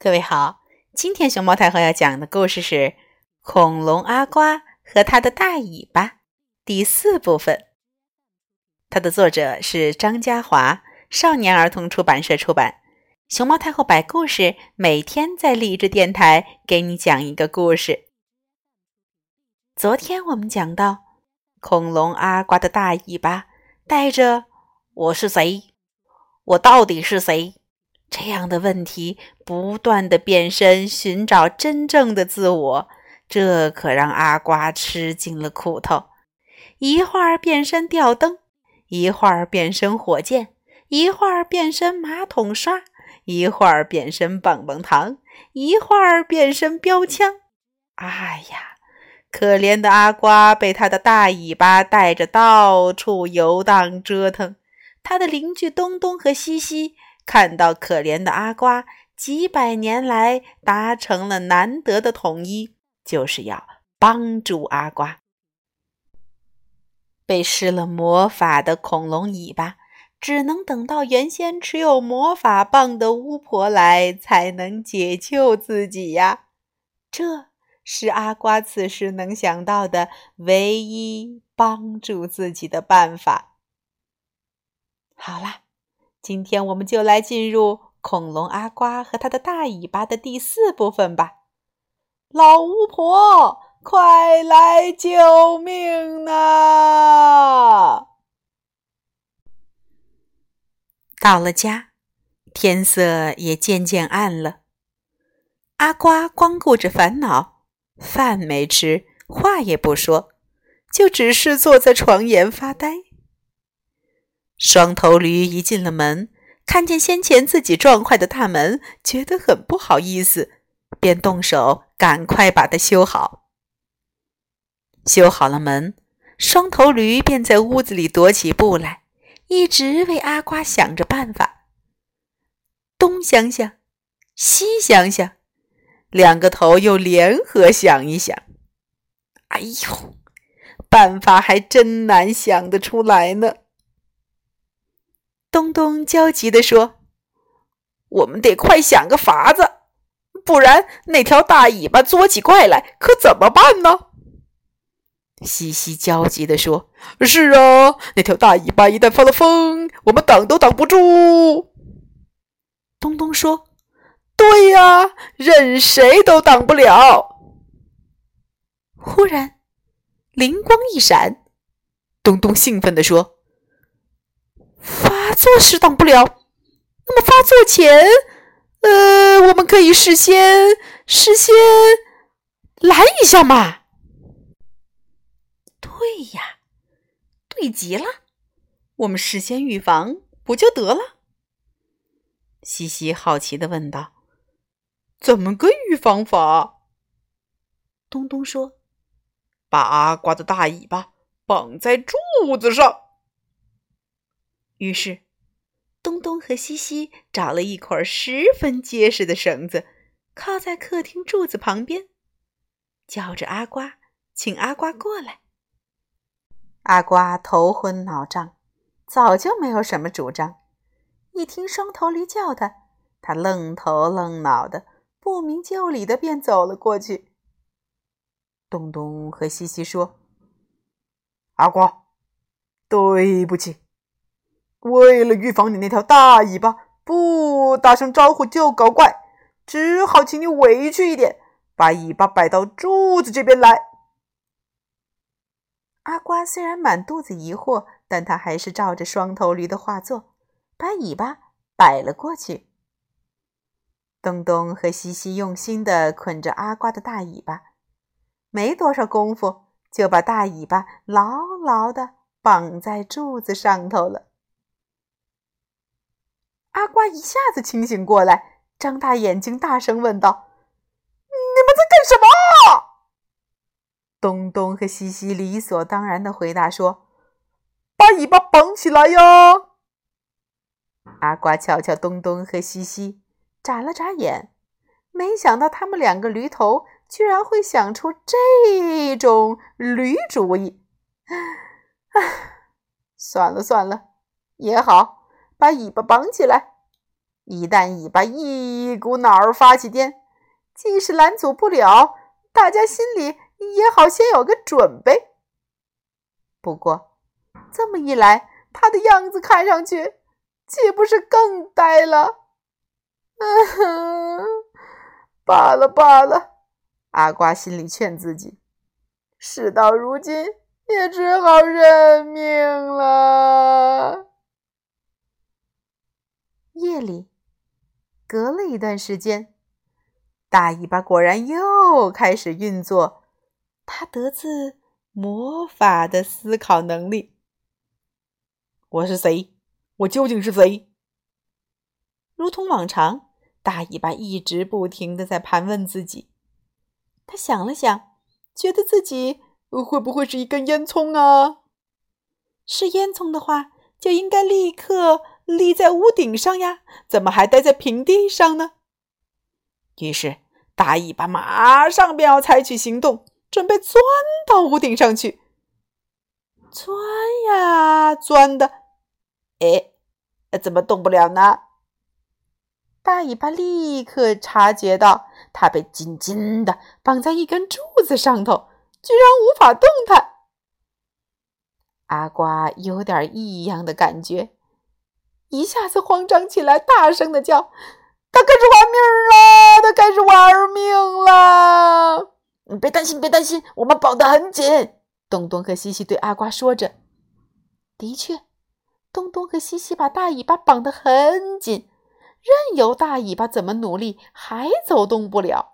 各位好，今天熊猫太后要讲的故事是《恐龙阿瓜和他的大尾巴》第四部分。它的作者是张家华，少年儿童出版社出版。熊猫太后摆故事，每天在励志电台给你讲一个故事。昨天我们讲到，恐龙阿瓜的大尾巴带着“我是谁？我到底是谁？”这样的问题，不断的变身寻找真正的自我，这可让阿瓜吃尽了苦头。一会儿变身吊灯，一会儿变身火箭，一会儿变身马桶刷，一会儿变身棒棒糖，一会儿变身标枪。哎呀，可怜的阿瓜被他的大尾巴带着到处游荡折腾。他的邻居东东和西西。看到可怜的阿瓜几百年来达成了难得的统一，就是要帮助阿瓜。被施了魔法的恐龙尾巴，只能等到原先持有魔法棒的巫婆来，才能解救自己呀。这是阿瓜此时能想到的唯一帮助自己的办法。好了。今天我们就来进入恐龙阿瓜和他的大尾巴的第四部分吧。老巫婆，快来救命啊！到了家，天色也渐渐暗了。阿瓜光顾着烦恼，饭没吃，话也不说，就只是坐在床沿发呆。双头驴一进了门，看见先前自己撞坏的大门，觉得很不好意思，便动手赶快把它修好。修好了门，双头驴便在屋子里踱起步来，一直为阿瓜想着办法。东想想，西想想，两个头又联合想一想。哎呦，办法还真难想得出来呢。东东焦急地说：“我们得快想个法子，不然那条大尾巴作起怪来，可怎么办呢？”西西焦急地说：“是啊，那条大尾巴一旦发了疯，我们挡都挡不住。”东东说：“对呀，任谁都挡不了。”忽然，灵光一闪，东东兴奋地说。发作时挡不了，那么发作前，呃，我们可以事先事先拦一下嘛？对呀，对极了，我们事先预防不就得了？西西好奇的问道：“怎么个预防法？”东东说：“把阿瓜的大尾巴绑在柱子上。”于是，东东和西西找了一捆十分结实的绳子，靠在客厅柱子旁边，叫着阿瓜，请阿瓜过来。阿瓜头昏脑胀，早就没有什么主张。一听双头驴叫他，他愣头愣脑的，不明就里的便走了过去。东东和西西说：“阿瓜，对不起。”为了预防你那条大尾巴不打声招呼就搞怪，只好请你委屈一点，把尾巴摆到柱子这边来。阿瓜虽然满肚子疑惑，但他还是照着双头驴的话做，把尾巴摆了过去。东东和西西用心的捆着阿瓜的大尾巴，没多少功夫就把大尾巴牢牢的绑在柱子上头了。阿瓜一下子清醒过来，张大眼睛，大声问道：“你们在干什么？”东东和西西理所当然的回答说：“把尾巴绑起来呀！”阿瓜瞧瞧东东和西西，眨了眨眼，没想到他们两个驴头居然会想出这种驴主意。唉，算了算了，也好。把尾巴绑起来，一旦尾巴一股脑儿发起癫，即使拦阻不了，大家心里也好先有个准备。不过，这么一来，他的样子看上去岂不是更呆了？嗯哼，罢了罢了，阿瓜心里劝自己。事到如今，也只好认命了。夜里，隔了一段时间，大尾巴果然又开始运作，他得自魔法的思考能力。我是谁？我究竟是谁？如同往常，大尾巴一直不停的在盘问自己。他想了想。觉得自己会不会是一根烟囱啊？是烟囱的话，就应该立刻立在屋顶上呀，怎么还待在平地上呢？于是，大尾巴马上便要采取行动，准备钻到屋顶上去。钻呀钻的，哎，怎么动不了呢？大尾巴立刻察觉到，它被紧紧的绑在一根柱子上头，居然无法动弹。阿瓜有点异样的感觉，一下子慌张起来，大声的叫：“他开始玩命了！他开始玩命了！”你别担心，别担心，我们绑得很紧。东东和西西对阿瓜说着。的确，东东和西西把大尾巴绑得很紧。任由大尾巴怎么努力，还走动不了。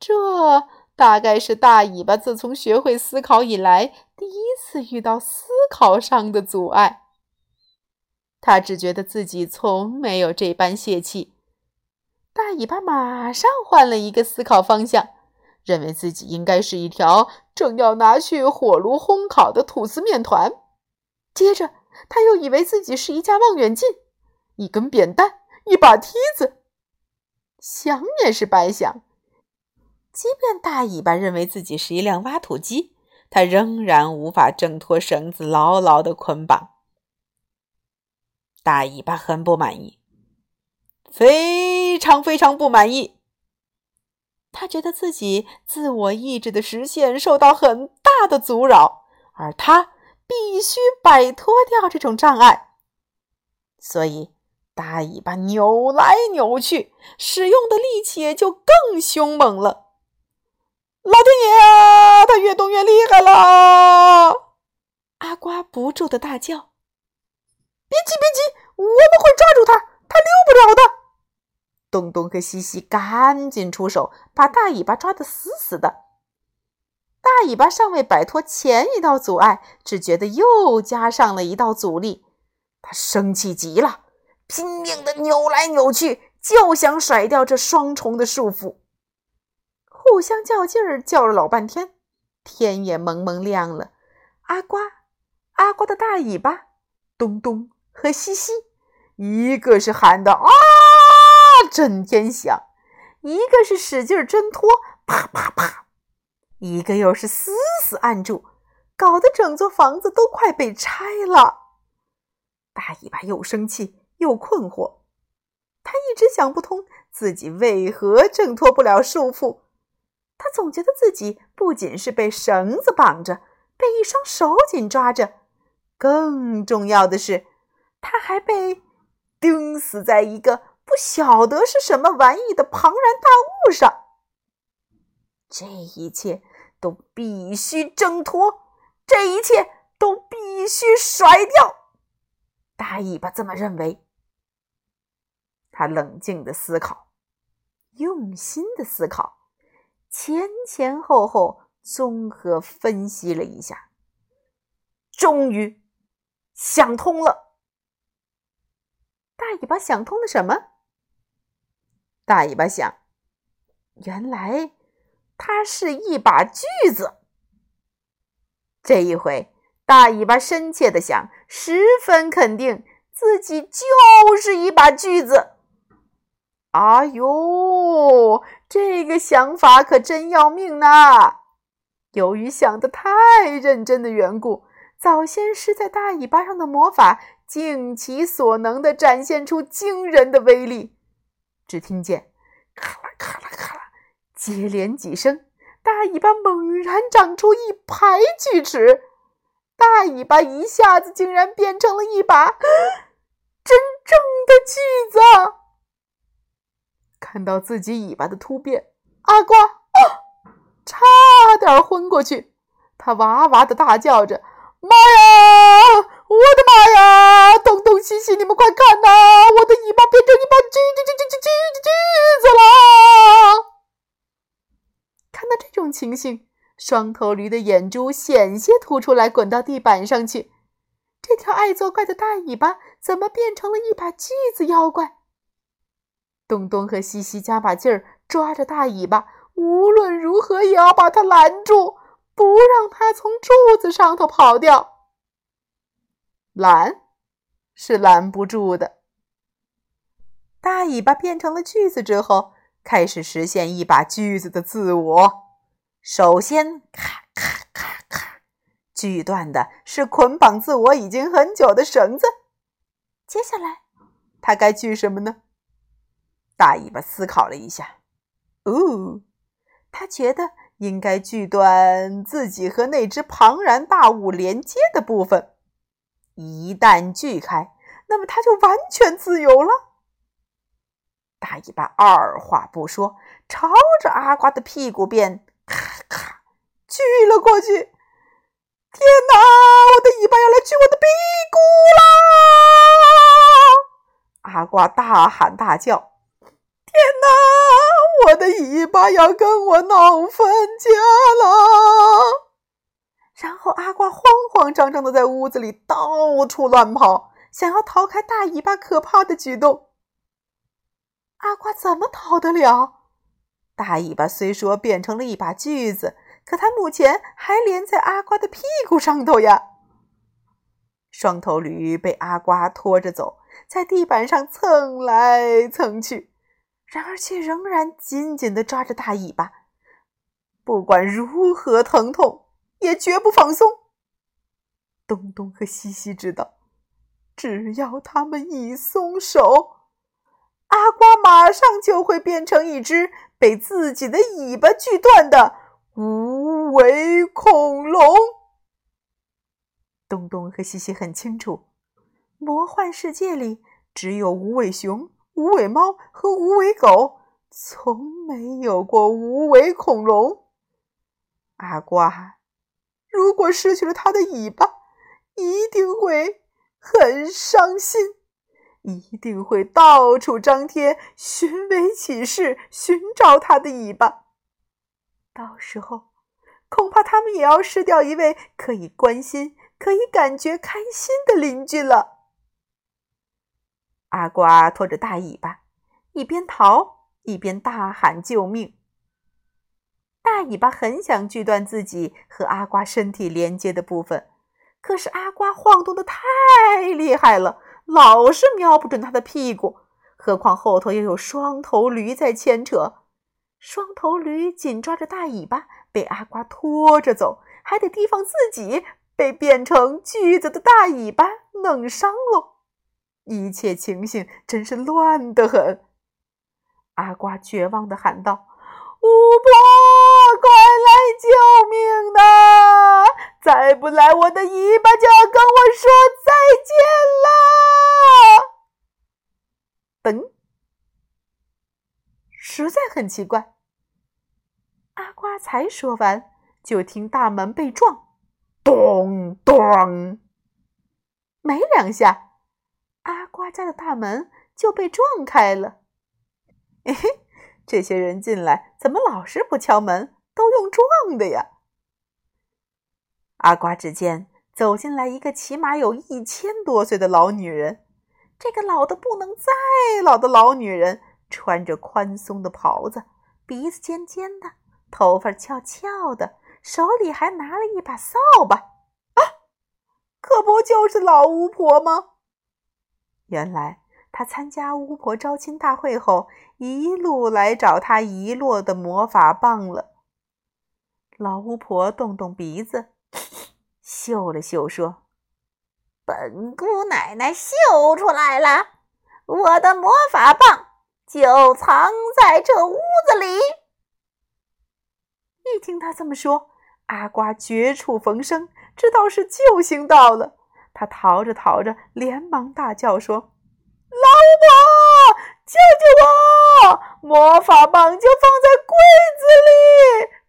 这大概是大尾巴自从学会思考以来，第一次遇到思考上的阻碍。他只觉得自己从没有这般泄气。大尾巴马上换了一个思考方向，认为自己应该是一条正要拿去火炉烘烤的吐司面团。接着，他又以为自己是一架望远镜，一根扁担。一把梯子，想也是白想。即便大尾巴认为自己是一辆挖土机，他仍然无法挣脱绳子牢牢的捆绑。大尾巴很不满意，非常非常不满意。他觉得自己自我意志的实现受到很大的阻扰，而他必须摆脱掉这种障碍。所以。大尾巴扭来扭去，使用的力气也就更凶猛了。老天爷啊，它越动越厉害了！阿瓜不住的大叫：“别急，别急，我们会抓住它，它溜不了的。”东东和西西赶紧出手，把大尾巴抓得死死的。大尾巴尚未摆脱前一道阻碍，只觉得又加上了一道阻力，他生气极了。拼命的扭来扭去，就想甩掉这双重的束缚。互相较劲儿，较了老半天，天也蒙蒙亮了。阿瓜，阿瓜的大尾巴，东东和西西，一个是喊的啊震天响，一个是使劲挣脱，啪啪啪，一个又是死死按住，搞得整座房子都快被拆了。大尾巴又生气。又困惑，他一直想不通自己为何挣脱不了束缚。他总觉得自己不仅是被绳子绑着，被一双手紧抓着，更重要的是，他还被钉死在一个不晓得是什么玩意的庞然大物上。这一切都必须挣脱，这一切都必须甩掉。大尾巴这么认为。他冷静的思考，用心的思考，前前后后综合分析了一下，终于想通了。大尾巴想通了什么？大尾巴想，原来它是一把锯子。这一回，大尾巴深切的想，十分肯定自己就是一把锯子。哎呦，这个想法可真要命呐！由于想的太认真的缘故，早先施在大尾巴上的魔法尽其所能地展现出惊人的威力。只听见咔啦咔啦咔啦，接连几声，大尾巴猛然长出一排锯齿，大尾巴一下子竟然变成了一把真正的锯子。看到自己尾巴的突变，阿瓜啊，差点昏过去。他哇哇的大叫着：“妈呀！我的妈呀！东东西西，你们快看呐！我的尾巴变成一把锯锯锯锯锯锯锯子了！”看到这种情形，双头驴的眼珠险些凸出来，滚到地板上去。这条爱作怪的大尾巴怎么变成了一把锯子妖怪？东东和西西加把劲儿抓着大尾巴，无论如何也要把它拦住。不让它从柱子上头跑掉，拦是拦不住的。大尾巴变成了锯子之后，开始实现一把锯子的自我。首先，咔咔咔咔，锯断的是捆绑自我已经很久的绳子。接下来，它该锯什么呢？大尾巴思考了一下，哦，他觉得。应该锯断自己和那只庞然大物连接的部分，一旦锯开，那么它就完全自由了。大尾巴二话不说，朝着阿瓜的屁股便咔咔锯了过去。天哪，我的尾巴要来锯我的屁股啦！阿瓜大喊大叫。天哪！我的尾巴要跟我闹分家了。然后阿瓜慌慌张张的在屋子里到处乱跑，想要逃开大尾巴可怕的举动。阿瓜怎么逃得了？大尾巴虽说变成了一把锯子，可它目前还连在阿瓜的屁股上头呀。双头驴被阿瓜拖着走，在地板上蹭来蹭去。然而，却仍然紧紧地抓着大尾巴，不管如何疼痛，也绝不放松。东东和西西知道，只要他们一松手，阿瓜马上就会变成一只被自己的尾巴锯断的无尾恐龙。东东和西西很清楚，魔幻世界里只有无尾熊。无尾猫和无尾狗从没有过无尾恐龙。阿瓜如果失去了它的尾巴，一定会很伤心，一定会到处张贴寻尾启事，寻找它的尾巴。到时候，恐怕他们也要失掉一位可以关心、可以感觉开心的邻居了。阿瓜拖着大尾巴，一边逃一边大喊救命。大尾巴很想锯断自己和阿瓜身体连接的部分，可是阿瓜晃动的太厉害了，老是瞄不准他的屁股。何况后头又有双头驴在牵扯，双头驴紧抓着大尾巴，被阿瓜拖着走，还得提防自己被变成锯子的大尾巴弄伤喽。一切情形真是乱得很。阿瓜绝望地喊道：“巫婆，快来救命呐！再不来，我的尾巴就要跟我说再见了。”等，实在很奇怪。阿瓜才说完，就听大门被撞，咚咚，没两下。阿瓜家的大门就被撞开了。嘿嘿，这些人进来怎么老是不敲门，都用撞的呀？阿瓜只见走进来一个起码有一千多岁的老女人。这个老的不能再老的老女人，穿着宽松的袍子，鼻子尖尖的，头发翘翘的，手里还拿了一把扫把。啊，可不就是老巫婆吗？原来他参加巫婆招亲大会后，一路来找他遗落的魔法棒了。老巫婆动动鼻子，嗅了嗅，说：“本姑奶奶嗅出来了，我的魔法棒就藏在这屋子里。一听他这么说，阿瓜绝处逢生，知道是救星到了。他逃着逃着，连忙大叫说：“老巫婆，救救我！魔法棒就放在柜子里，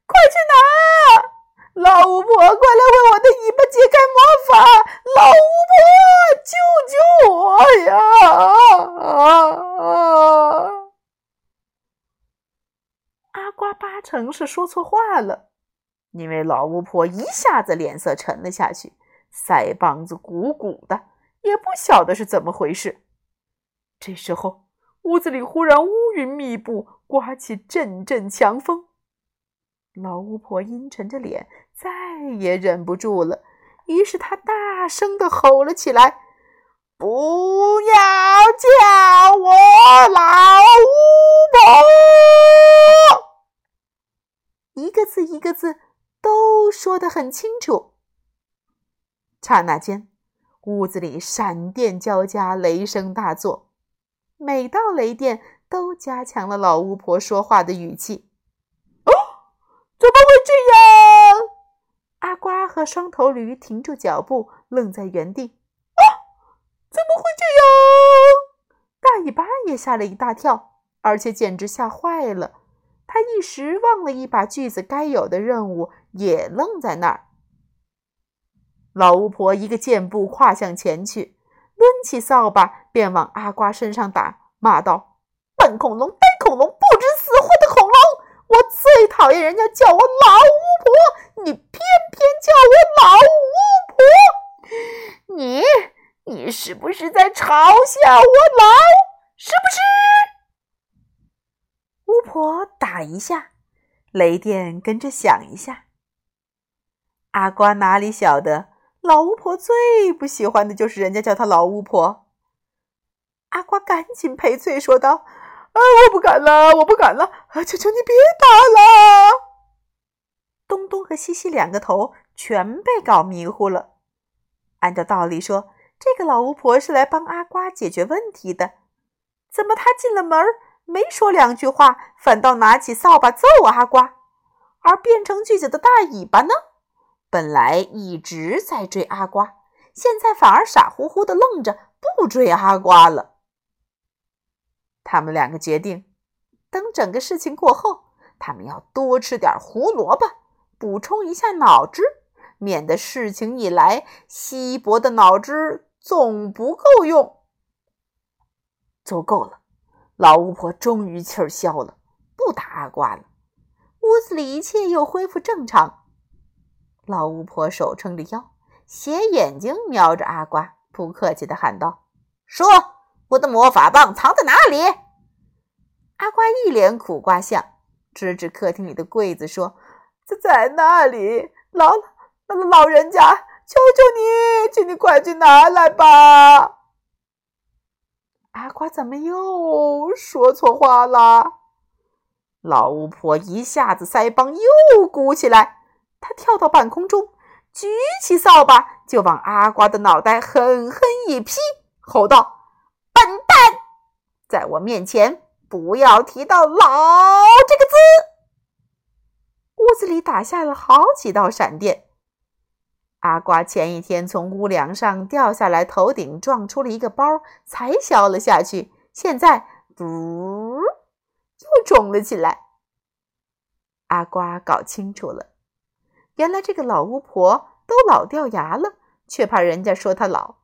快去拿！”老巫婆，快来为我的尾巴解开魔法！老巫婆，救救我呀！啊！阿瓜八成是说错话了，因为老巫婆一下子脸色沉了下去，腮帮子鼓鼓的，也不晓得是怎么回事。这时候，屋子里忽然乌云密布，刮起阵阵强风。老巫婆阴沉着脸。再也忍不住了，于是她大声的吼了起来：“不要叫我老巫婆！”一个字一个字都说得很清楚。刹那间，屋子里闪电交加，雷声大作，每道雷电都加强了老巫婆说话的语气。哦，怎么会这样？阿瓜和双头驴停住脚步，愣在原地。啊！怎么会这样？大尾巴也吓了一大跳，而且简直吓坏了。他一时忘了一把锯子该有的任务，也愣在那儿。老巫婆一个箭步跨向前去，抡起扫把便往阿瓜身上打，骂道：“笨恐龙，呆恐龙，不知死活的恐龙！我最讨厌人家叫我老巫婆，你偏偏……”叫我老巫婆，你你是不是在嘲笑我老？是不是？巫婆打一下，雷电跟着响一下。阿瓜哪里晓得，老巫婆最不喜欢的就是人家叫她老巫婆。阿瓜赶紧赔罪说道：“啊，我不敢了，我不敢了！啊，求求你别打了！”东东和西西两个头全被搞迷糊了。按照道理说，这个老巫婆是来帮阿瓜解决问题的，怎么她进了门没说两句话，反倒拿起扫把揍阿瓜？而变成锯子的大尾巴呢？本来一直在追阿瓜，现在反而傻乎乎的愣着不追阿瓜了。他们两个决定，等整个事情过后，他们要多吃点胡萝卜。补充一下脑汁，免得事情一来，稀薄的脑汁总不够用。足够了，老巫婆终于气儿消了，不打阿瓜了。屋子里一切又恢复正常。老巫婆手撑着腰，斜眼睛瞄着阿瓜，不客气地喊道：“说，我的魔法棒藏在哪里？”阿瓜一脸苦瓜相，指指客厅里的柜子说。在那里，老老老人家，求求你，请你快去拿来吧。阿瓜怎么又说错话了？老巫婆一下子腮帮又鼓起来，他跳到半空中，举起扫把就往阿瓜的脑袋狠狠一劈，吼道：“笨蛋，在我面前不要提到‘老’这个字！”屋子里打下了好几道闪电。阿瓜前一天从屋梁上掉下来，头顶撞出了一个包，才消了下去。现在，嘟，又肿了起来。阿瓜搞清楚了，原来这个老巫婆都老掉牙了，却怕人家说她老。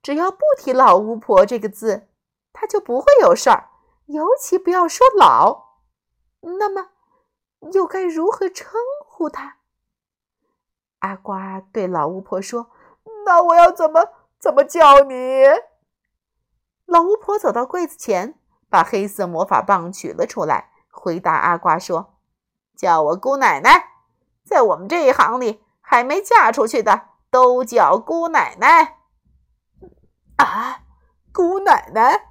只要不提“老巫婆”这个字，她就不会有事儿。尤其不要说老。那么。又该如何称呼他？阿瓜对老巫婆说：“那我要怎么怎么叫你？”老巫婆走到柜子前，把黑色魔法棒取了出来，回答阿瓜说：“叫我姑奶奶。在我们这一行里，还没嫁出去的都叫姑奶奶。”啊，姑奶奶！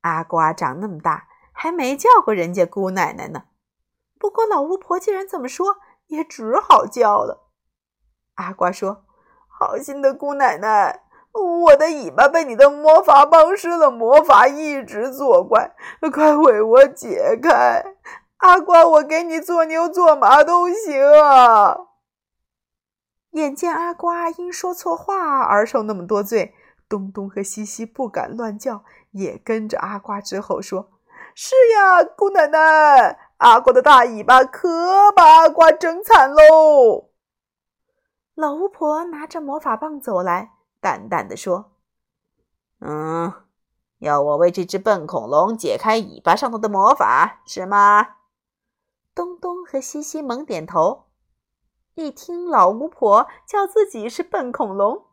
阿瓜长那么大，还没叫过人家姑奶奶呢。不过老巫婆既然这么说，也只好叫了。阿瓜说：“好心的姑奶奶，我的尾巴被你的魔法棒施了魔法，一直作怪，快为我解开！阿瓜，我给你做牛做马都行啊！眼见阿瓜因说错话而受那么多罪，东东和西西不敢乱叫，也跟着阿瓜之后说：“是呀，姑奶奶，阿瓜的大尾巴可把阿瓜整惨喽。”老巫婆拿着魔法棒走来，淡淡的说：“嗯，要我为这只笨恐龙解开尾巴上头的魔法，是吗？”东东和西西猛点头。一听老巫婆叫自己是笨恐龙，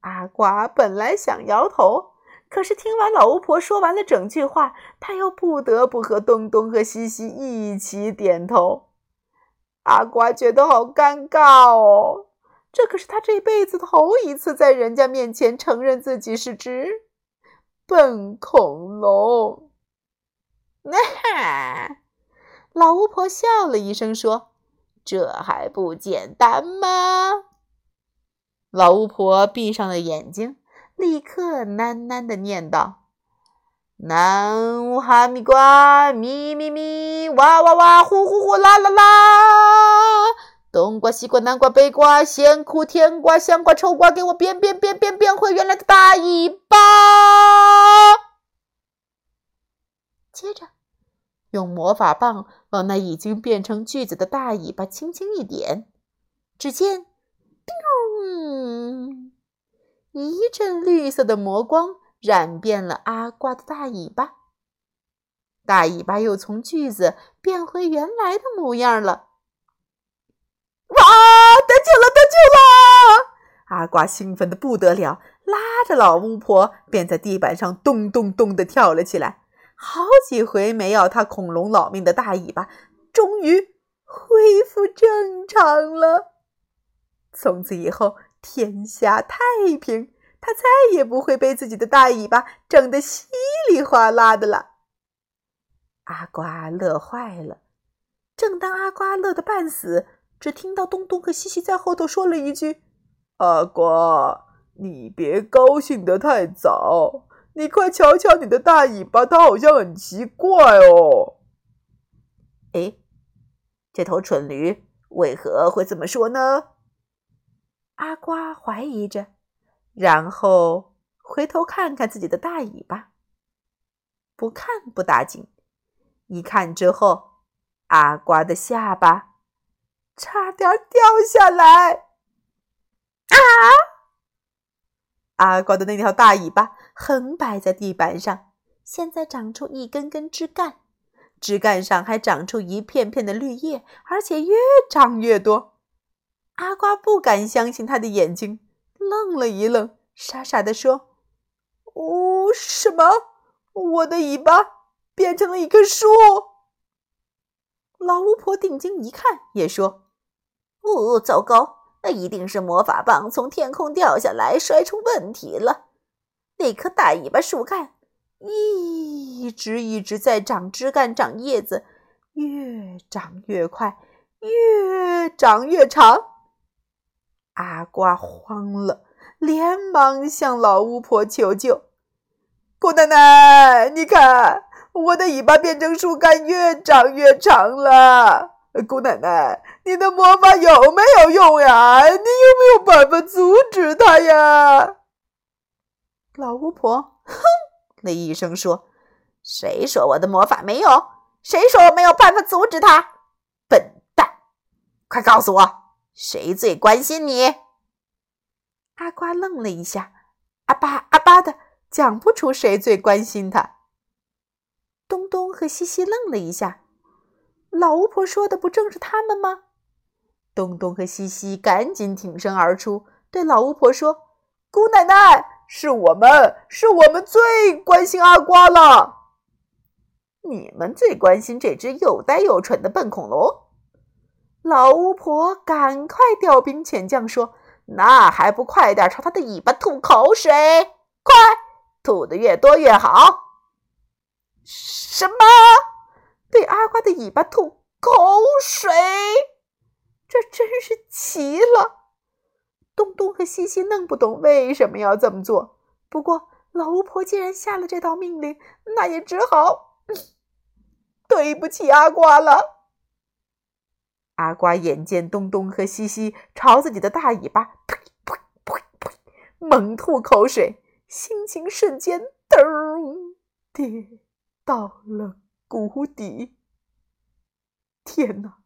阿瓜本来想摇头，可是听完老巫婆说完了整句话，他又不得不和东东和西西一起点头。阿瓜觉得好尴尬哦，这可是他这辈子头一次在人家面前承认自己是只笨恐龙。那哈。老巫婆笑了一声，说：“这还不简单吗？”老巫婆闭上了眼睛，立刻喃喃的念道：“南无哈密瓜，咪咪咪，哇哇哇，呼呼呼，啦啦啦！冬瓜、西瓜、南瓜、北瓜、咸苦甜瓜、香瓜、臭瓜，给我变变变变变回原来的大尾巴！”接着。用魔法棒往那已经变成锯子的大尾巴轻轻一点，只见“叮”，一阵绿色的魔光染遍了阿瓜的大尾巴，大尾巴又从锯子变回原来的模样了。哇！得救了，得救了！阿瓜兴奋的不得了，拉着老巫婆便在地板上咚咚咚的跳了起来。好几回没要他恐龙老命的大尾巴，终于恢复正常了。从此以后，天下太平，他再也不会被自己的大尾巴整得稀里哗啦的了。阿瓜乐坏了。正当阿瓜乐得半死，只听到东东和西西在后头说了一句：“阿瓜，你别高兴得太早。”你快瞧瞧你的大尾巴，它好像很奇怪哦。哎，这头蠢驴为何会这么说呢？阿瓜怀疑着，然后回头看看自己的大尾巴。不看不打紧，一看之后，阿瓜的下巴差点掉下来。啊！阿瓜的那条大尾巴横摆在地板上，现在长出一根根枝干，枝干上还长出一片片的绿叶，而且越长越多。阿瓜不敢相信他的眼睛，愣了一愣，傻傻地说：“哦，什么？我的尾巴变成了一棵树？”老巫婆定睛一看，也说：“哦，糟糕！”那一定是魔法棒从天空掉下来，摔出问题了。那棵大尾巴树干一直一直在长枝干、长叶子，越长越快，越长越长。阿瓜慌了，连忙向老巫婆求救：“姑奶奶，你看，我的尾巴变成树干，越长越长了。”姑奶奶，你的魔法有没有用呀？你有没有办法阻止他呀？老巫婆哼了一声说：“谁说我的魔法没用？谁说我没有办法阻止他？笨蛋！快告诉我，谁最关心你？”阿瓜愣了一下，阿巴阿巴的讲不出谁最关心他。东东和西西愣了一下。老巫婆说的不正是他们吗？东东和西西赶紧挺身而出，对老巫婆说：“姑奶奶，是我们，是我们最关心阿瓜了。你们最关心这只又呆又蠢的笨恐龙。”老巫婆赶快调兵遣将说：“那还不快点朝他的尾巴吐口水！快，吐的越多越好！”什么？对阿瓜的尾巴吐口水，这真是奇了！东东和西西弄不懂为什么要这么做。不过老巫婆既然下了这道命令，那也只好对不起阿瓜了。阿瓜眼见东东和西西朝自己的大尾巴呸呸呸呸猛吐口水，心情瞬间噔跌到了谷底。天哪，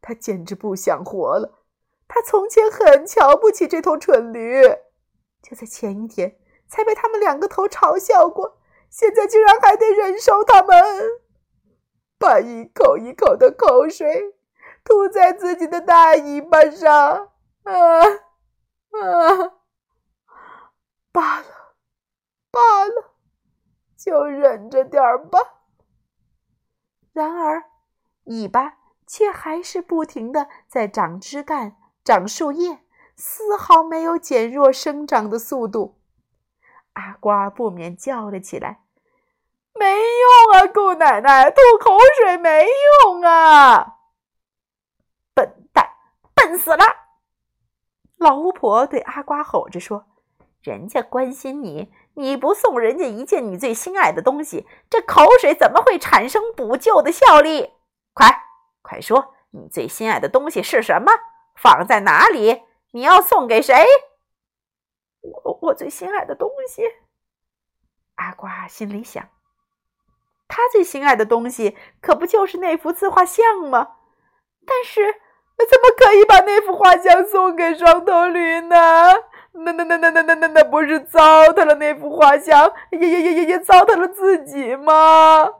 他简直不想活了！他从前很瞧不起这头蠢驴，就在前一天才被他们两个头嘲笑过，现在竟然还得忍受他们把一口一口的口水吐在自己的大尾巴上。啊啊！罢了，罢了，就忍着点儿吧。然而，尾巴却还是不停的在长枝干。长树叶，丝毫没有减弱生长的速度。阿瓜不免叫了起来：“没用啊，姑奶奶，吐口水没用啊！”笨蛋，笨死了！老巫婆对阿瓜吼着说：“人家关心你，你不送人家一件你最心爱的东西，这口水怎么会产生补救的效力？快，快说，你最心爱的东西是什么？”放在哪里？你要送给谁？我我最心爱的东西。阿瓜心里想，他最心爱的东西可不就是那幅自画像吗？但是怎么可以把那幅画像送给双头驴呢？那那那那那那那那不是糟蹋了那幅画像，也也也也也糟蹋了自己吗？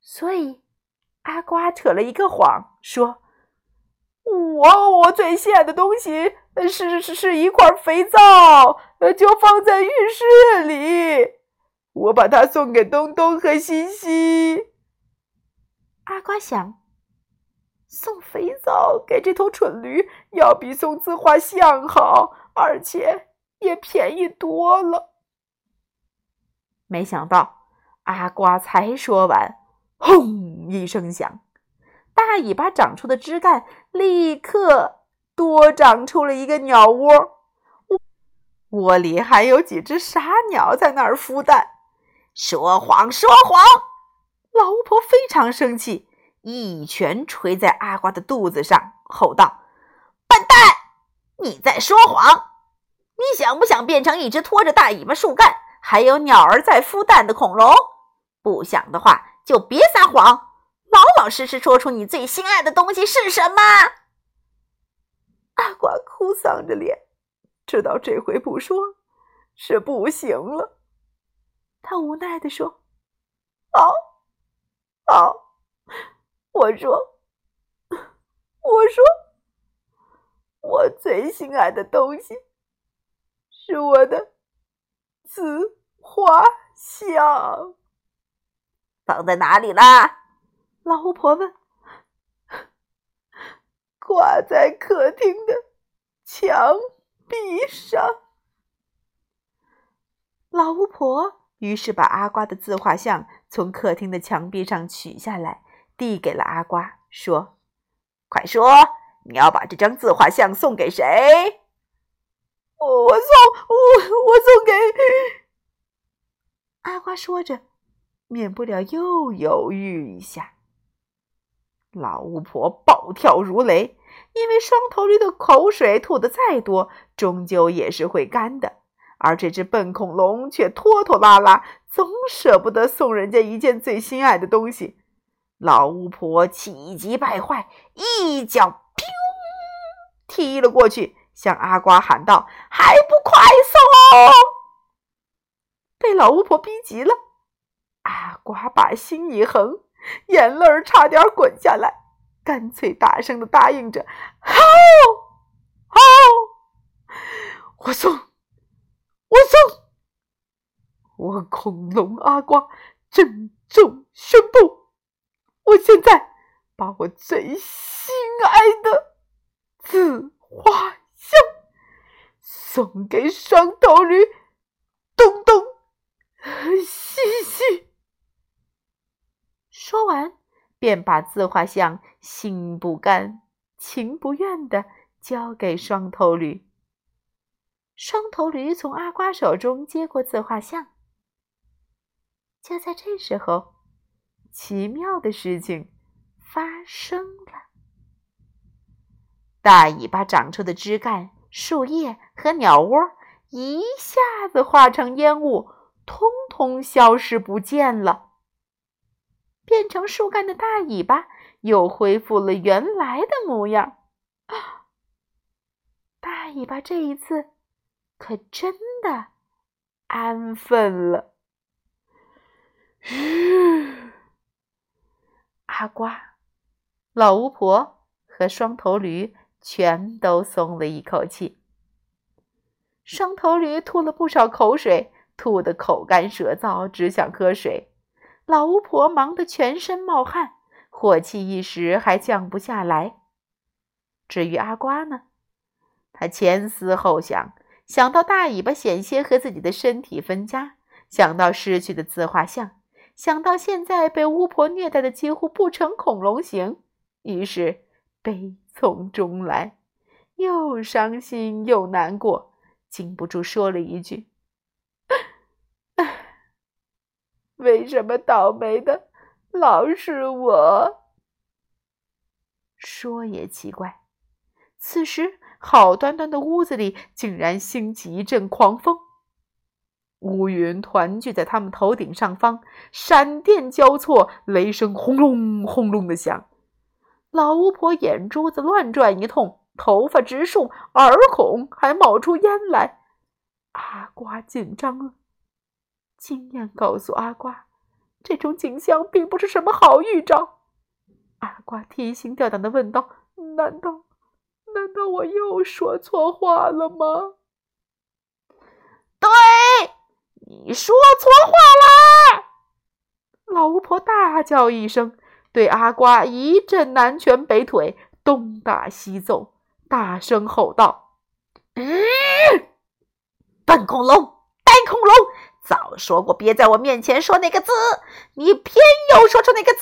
所以阿瓜扯了一个谎，说。我我最心爱的东西是是是一块肥皂，就放在浴室里。我把它送给东东和西西。阿瓜想，送肥皂给这头蠢驴，要比送自画像好，而且也便宜多了。没想到，阿瓜才说完，轰一声响。大尾巴长出的枝干立刻多长出了一个鸟窝，窝里还有几只傻鸟在那儿孵蛋。说谎，说谎！老巫婆非常生气，一拳捶在阿瓜的肚子上，吼道：“笨蛋，你在说谎！你想不想变成一只拖着大尾巴树干，还有鸟儿在孵蛋的恐龙？不想的话，就别撒谎。”老老实实说出你最心爱的东西是什么？阿瓜哭丧着脸，知道这回不说是不行了。他无奈地说：“好，好，我说，我说，我最心爱的东西是我的自画像，放在哪里啦？”老巫婆问：“挂在客厅的墙壁上。”老巫婆于是把阿瓜的自画像从客厅的墙壁上取下来，递给了阿瓜，说：“快说，你要把这张自画像送给谁？”“我送我我送给……”阿瓜说着，免不了又犹豫一下。老巫婆暴跳如雷，因为双头驴的口水吐的再多，终究也是会干的。而这只笨恐龙却拖拖拉拉，总舍不得送人家一件最心爱的东西。老巫婆气急败坏，一脚“”踢了过去，向阿瓜喊道：“还不快送！”被老巫婆逼急了，阿瓜把心一横。眼泪差点滚下来，干脆大声的答应着：“好，好，我送，我送。”我恐龙阿瓜郑重宣布：我现在把我最心爱的自画像送给双头驴东东西西。说完，便把自画像心不甘情不愿地交给双头驴。双头驴从阿瓜手中接过自画像。就在这时候，奇妙的事情发生了：大尾巴长出的枝干、树叶和鸟窝一下子化成烟雾，通通消失不见了。变成树干的大尾巴又恢复了原来的模样。啊大尾巴这一次可真的安分了。吁！阿瓜、老巫婆和双头驴全都松了一口气。双头驴吐了不少口水，吐得口干舌燥，只想喝水。老巫婆忙得全身冒汗，火气一时还降不下来。至于阿瓜呢，他前思后想，想到大尾巴险些和自己的身体分家，想到失去的自画像，想到现在被巫婆虐待的几乎不成恐龙形，于是悲从中来，又伤心又难过，禁不住说了一句。为什么倒霉的老是我？说也奇怪，此时好端端的屋子里竟然兴起一阵狂风，乌云团聚在他们头顶上方，闪电交错，雷声轰隆轰隆的响。老巫婆眼珠子乱转一通，头发直竖，耳孔还冒出烟来。阿瓜紧张了。经验告诉阿瓜，这种景象并不是什么好预兆。阿瓜提心吊胆的问道：“难道，难道我又说错话了吗？”“对，你说错话啦！”老巫婆大叫一声，对阿瓜一阵南拳北腿，东打西揍，大声吼道：“嗯，笨恐龙，呆恐龙！”早说过别在我面前说那个字，你偏又说出那个字，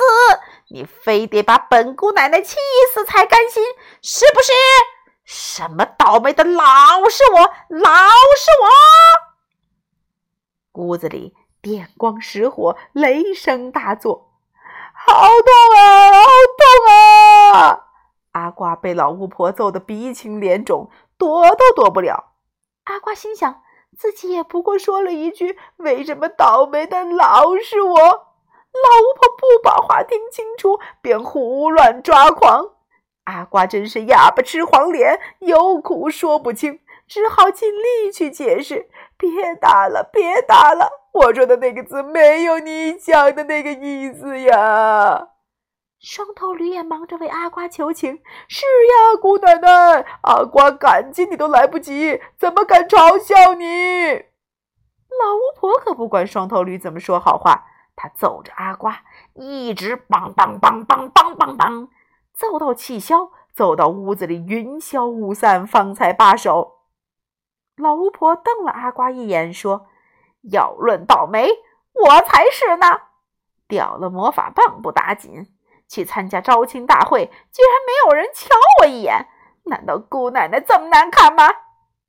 你非得把本姑奶奶气死才甘心，是不是？什么倒霉的老是我，老是我！屋子里电光石火，雷声大作，好痛啊，好痛啊！阿瓜被老巫婆揍得鼻青脸肿，躲都躲不了。阿瓜心想。自己也不过说了一句：“为什么倒霉的老是我？”老巫婆不把话听清楚，便胡乱抓狂。阿瓜真是哑巴吃黄连，有苦说不清，只好尽力去解释：“别打了，别打了，我说的那个字没有你讲的那个意思呀。”双头驴也忙着为阿瓜求情：“是呀，姑奶奶，阿瓜感激你都来不及，怎么敢嘲笑你？”老巫婆可不管双头驴怎么说好话，她揍着阿瓜，一直梆梆梆梆梆梆梆，揍到气消，揍到屋子里云消雾散，方才罢手。老巫婆瞪了阿瓜一眼，说：“要论倒霉，我才是呢！掉了魔法棒不打紧。”去参加招亲大会，居然没有人瞧我一眼，难道姑奶奶这么难看吗？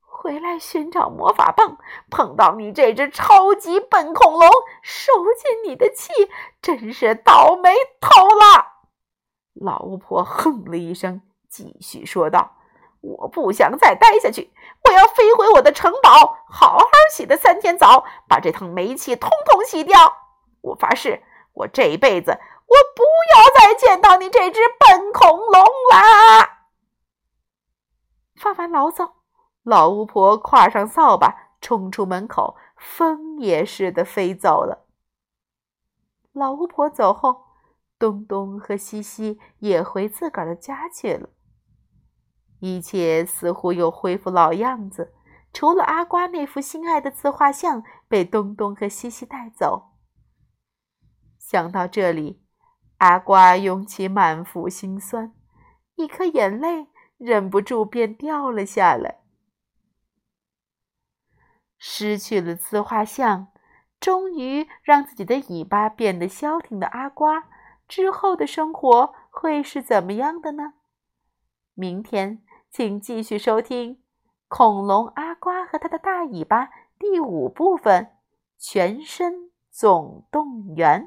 回来寻找魔法棒，碰到你这只超级笨恐龙，受尽你的气，真是倒霉透了！老巫婆哼了一声，继续说道：“我不想再待下去，我要飞回我的城堡，好好洗个三天澡，把这趟煤气通通洗掉。我发誓，我这辈子……”我不要再见到你这只笨恐龙啦！发完牢骚，老巫婆挎上扫把，冲出门口，风也似的飞走了。老巫婆走后，东东和西西也回自个儿的家去了。一切似乎又恢复老样子，除了阿瓜那幅心爱的自画像被东东和西西带走。想到这里。阿瓜涌起满腹心酸，一颗眼泪忍不住便掉了下来。失去了自画像，终于让自己的尾巴变得消停的阿瓜，之后的生活会是怎么样的呢？明天请继续收听《恐龙阿瓜和他的大尾巴》第五部分《全身总动员》。